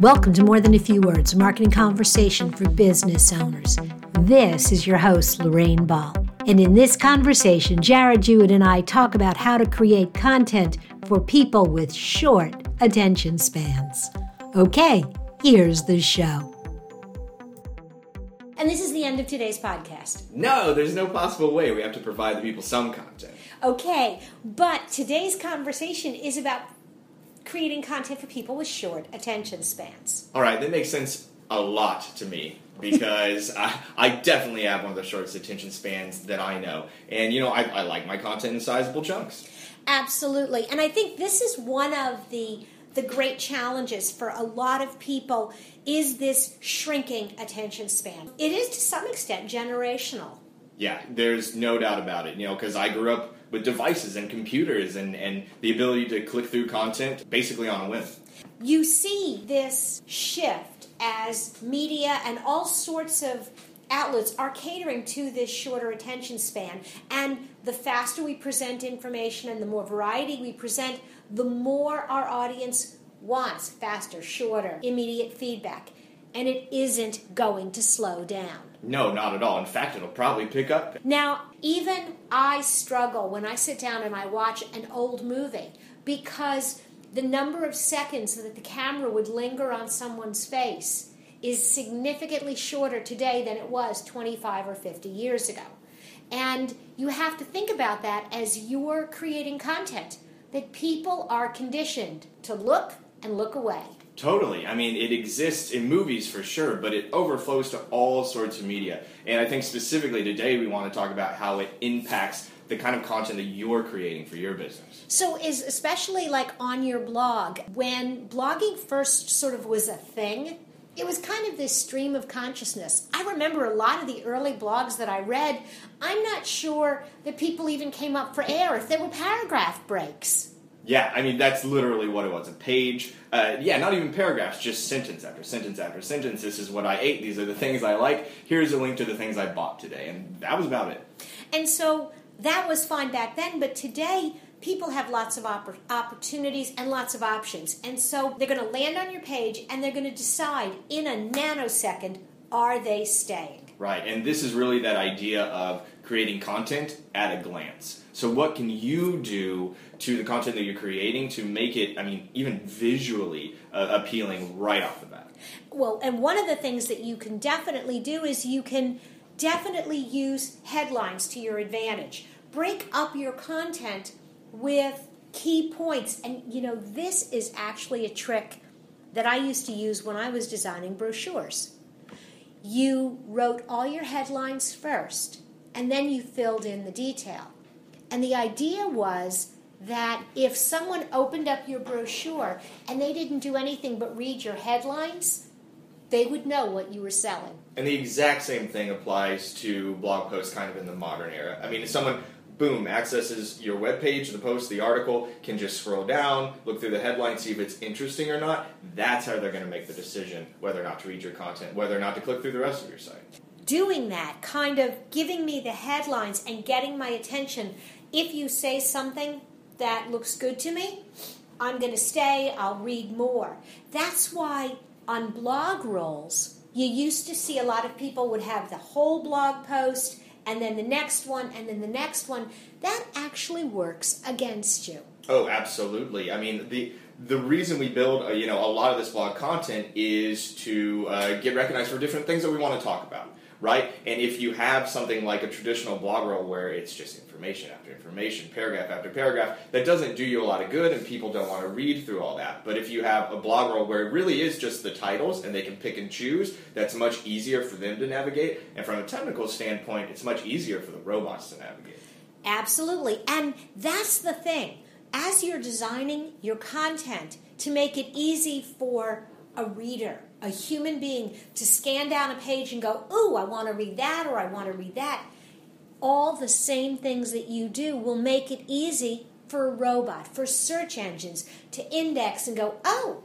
Welcome to More Than a Few Words, a marketing conversation for business owners. This is your host, Lorraine Ball. And in this conversation, Jared Juett and I talk about how to create content for people with short attention spans. Okay, here's the show. And this is the end of today's podcast. No, there's no possible way. We have to provide the people some content. Okay, but today's conversation is about creating content for people with short attention spans. All right, that makes sense a lot to me because I, I definitely have one of the shortest attention spans that I know. And, you know, I, I like my content in sizable chunks. Absolutely. And I think this is one of the the great challenges for a lot of people is this shrinking attention span. It is to some extent generational. Yeah, there's no doubt about it. You know, because I grew up with devices and computers and, and the ability to click through content basically on a whim. You see this shift as media and all sorts of outlets are catering to this shorter attention span. And the faster we present information and the more variety we present, the more our audience wants faster, shorter, immediate feedback. And it isn't going to slow down. No, not at all. In fact, it'll probably pick up. Now, even I struggle when I sit down and I watch an old movie because the number of seconds that the camera would linger on someone's face is significantly shorter today than it was 25 or 50 years ago. And you have to think about that as you're creating content, that people are conditioned to look and look away. Totally. I mean, it exists in movies for sure, but it overflows to all sorts of media. And I think specifically today we want to talk about how it impacts the kind of content that you're creating for your business. So is especially like on your blog, when blogging first sort of was a thing, it was kind of this stream of consciousness. I remember a lot of the early blogs that I read. I'm not sure that people even came up for air if there were paragraph breaks. Yeah, I mean that's literally what it was—a page. Uh, yeah, not even paragraphs, just sentence after sentence after sentence. This is what I ate. These are the things I like. Here's a link to the things I bought today, and that was about it. And so that was fine back then, but today people have lots of oppor- opportunities and lots of options. And so they're going to land on your page and they're going to decide in a nanosecond are they staying? Right, and this is really that idea of creating content at a glance. So, what can you do to the content that you're creating to make it, I mean, even visually uh, appealing right off the bat? Well, and one of the things that you can definitely do is you can definitely use headlines to your advantage. Break up your content with key points. And you know, this is actually a trick that I used to use when I was designing brochures. You wrote all your headlines first, and then you filled in the detail. And the idea was that if someone opened up your brochure and they didn't do anything but read your headlines, they would know what you were selling. And the exact same thing applies to blog posts kind of in the modern era. I mean, if someone boom, accesses your web page, the post, the article, can just scroll down, look through the headline, see if it's interesting or not. That's how they're going to make the decision whether or not to read your content, whether or not to click through the rest of your site. Doing that, kind of giving me the headlines and getting my attention. If you say something that looks good to me, I'm going to stay, I'll read more. That's why on blog rolls, you used to see a lot of people would have the whole blog post and then the next one, and then the next one, that actually works against you. Oh, absolutely. I mean, the the reason we build, uh, you know, a lot of this blog content is to uh, get recognized for different things that we want to talk about right? And if you have something like a traditional blog roll where it's just information after information, paragraph after paragraph, that doesn't do you a lot of good and people don't want to read through all that. But if you have a blog roll where it really is just the titles and they can pick and choose, that's much easier for them to navigate. And from a technical standpoint, it's much easier for the robots to navigate. Absolutely. And that's the thing. As you're designing your content to make it easy for a reader a human being to scan down a page and go, Ooh, I want to read that or I want to read that. All the same things that you do will make it easy for a robot, for search engines to index and go, Oh,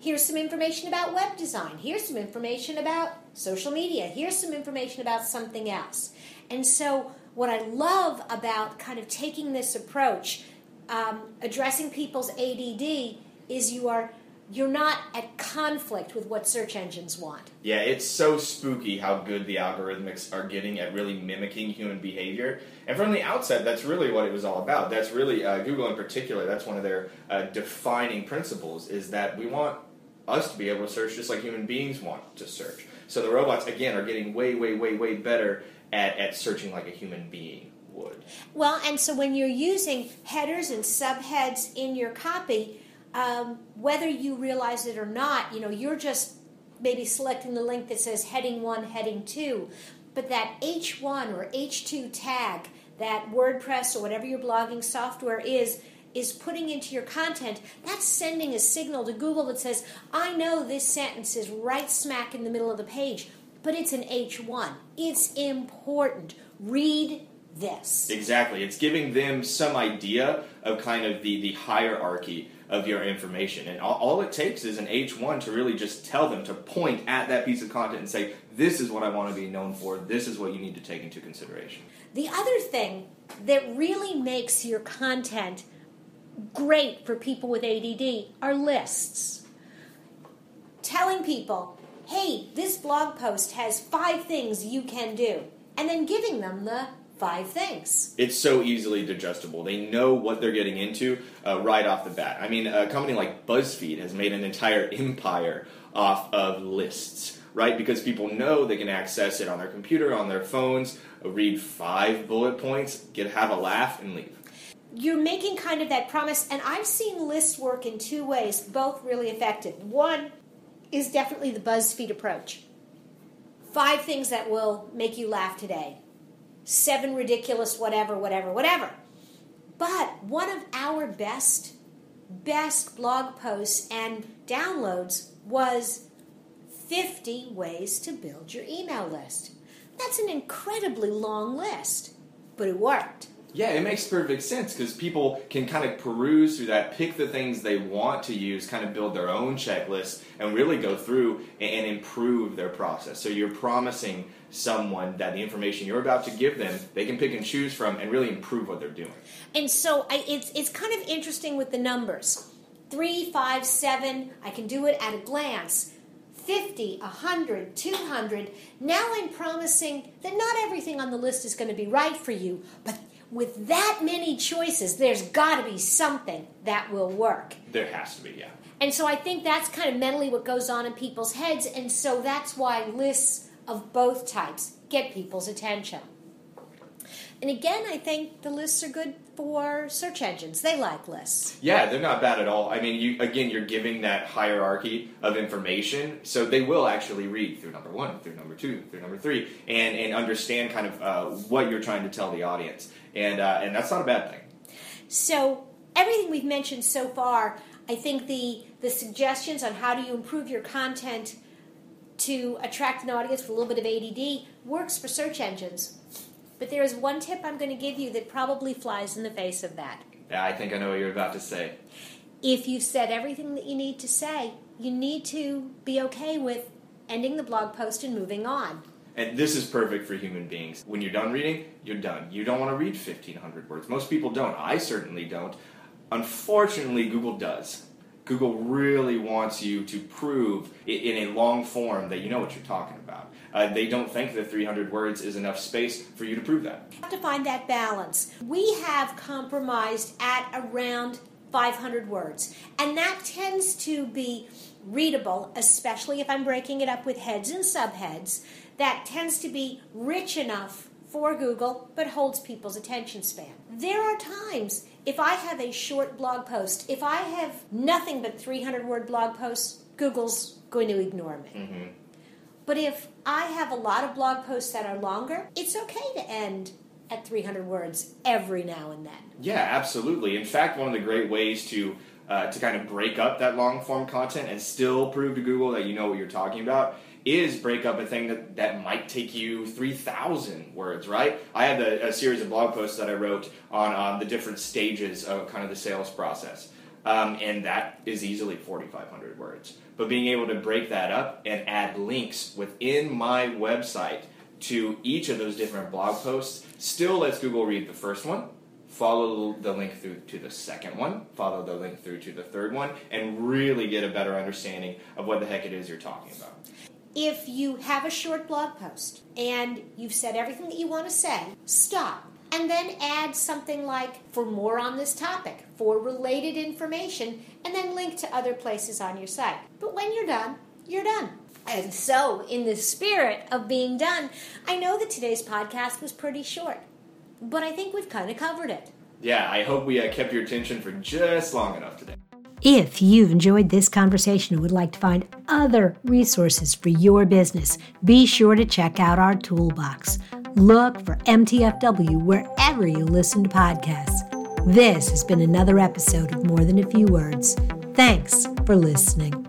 here's some information about web design. Here's some information about social media. Here's some information about something else. And so, what I love about kind of taking this approach, um, addressing people's ADD, is you are you're not at conflict with what search engines want. Yeah, it's so spooky how good the algorithmics are getting at really mimicking human behavior. And from the outset, that's really what it was all about. That's really, uh, Google in particular, that's one of their uh, defining principles, is that we want us to be able to search just like human beings want to search. So the robots, again, are getting way, way, way, way better at, at searching like a human being would. Well, and so when you're using headers and subheads in your copy, um, whether you realize it or not, you know, you're just maybe selecting the link that says heading one, heading two. But that H1 or H2 tag, that WordPress or whatever your blogging software is, is putting into your content, that's sending a signal to Google that says, I know this sentence is right smack in the middle of the page, but it's an H1. It's important. Read this. Exactly. It's giving them some idea of kind of the, the hierarchy of your information. And all, all, it takes is an H1 to really just tell them to point at that piece of content and say, this is what I want to be known for, this is what you need to take into consideration. The other thing that really makes your content great for people with ADD are lists. Telling people, hey, this blog post has five things you can do, and then giving them the five things. It's so easily digestible. They know what they're getting into uh, right off the bat. I mean, a company like BuzzFeed has made an entire empire off of lists, right? Because people know they can access it on their computer, on their phones, read five bullet points, get have a laugh, and leave. You're making kind of that promise, and I've seen lists work in two ways, both really effective. One is definitely the BuzzFeed approach. Five things that will make you laugh today seven ridiculous whatever, whatever, whatever. But one of our best, best blog posts and downloads was 50 ways to build your email list. That's an incredibly long list, but it worked. Yeah, it makes perfect sense because people can kind of peruse through that, pick the things they want to use, kind of build their own checklist, and really go through and improve their process. So you're promising someone that the information you're about to give them, they can pick and choose from and really improve what they're doing. And so I, it's it's kind of interesting with the numbers. Three, five, seven, I can do it at a glance. 50, 100, 200. Now I'm promising that not everything on the list is going to be right for you, but with that many choices, there's got to be something that will work. There has to be, yeah. And so I think that's kind of mentally what goes on in people's heads, and so that's why lists of both types get people's attention. And again, I think the lists are good for search engines. They like lists. Yeah, they're not bad at all. I mean, you again, you're giving that hierarchy of information, so they will actually read through number one, through number two, through number three, and and understand kind of uh, what you're trying to tell the audience, and uh, and that's not a bad thing. So everything we've mentioned so far, I think the the suggestions on how do you improve your content to attract an audience with a little bit of ADD works for search engines. But there is one tip I'm going to give you that probably flies in the face of that. Yeah, I think I know what you're about to say. If you've said everything that you need to say, you need to be okay with ending the blog post and moving on. And this is perfect for human beings. When you're done reading, you're done. You don't want to read 1,500 words. Most people don't. I certainly don't. Unfortunately, Google does. Google really wants you to prove in a long form that you know what you're talking about. Uh, they don't think that 300 words is enough space for you to prove that. You have to find that balance. We have compromised at around 500 words, and that tends to be readable, especially if I'm breaking it up with heads and subheads. That tends to be rich enough for Google, but holds people's attention span. There are times if I have a short blog post, if I have nothing but 300 word blog posts, Google's going to ignore me. Mm-hmm. But if I have a lot of blog posts that are longer, it's okay to end at 300 words every now and then. Yeah, absolutely. In fact, one of the great ways to uh, to kind of break up that long form content and still prove to Google that you know what you're talking about is break up a thing that, that might take you 3,000 words, right? I had a, a, series of blog posts that I wrote on, on the different stages of kind of the sales process. Um, and that is easily 4,500 words. But being able to break that up and add links within my website to each of those different blog posts still lets Google read the first one, follow the link through to the second one, follow the link through to the third one, and really get a better understanding of what the heck it is you're talking about. If you have a short blog post and you've said everything that you want to say, stop and then add something like for more on this topic, for related information, and then link to other places on your site. But when you're done, you're done. And so, in the spirit of being done, I know that today's podcast was pretty short, but I think we've kind of covered it. Yeah, I hope we uh, kept your attention for just long enough today. If you've enjoyed this conversation and would like to find other resources for your business, be sure to check out our toolbox. Look for MTFW wherever you listen to podcasts. This has been another episode of More Than a Few Words. Thanks for listening.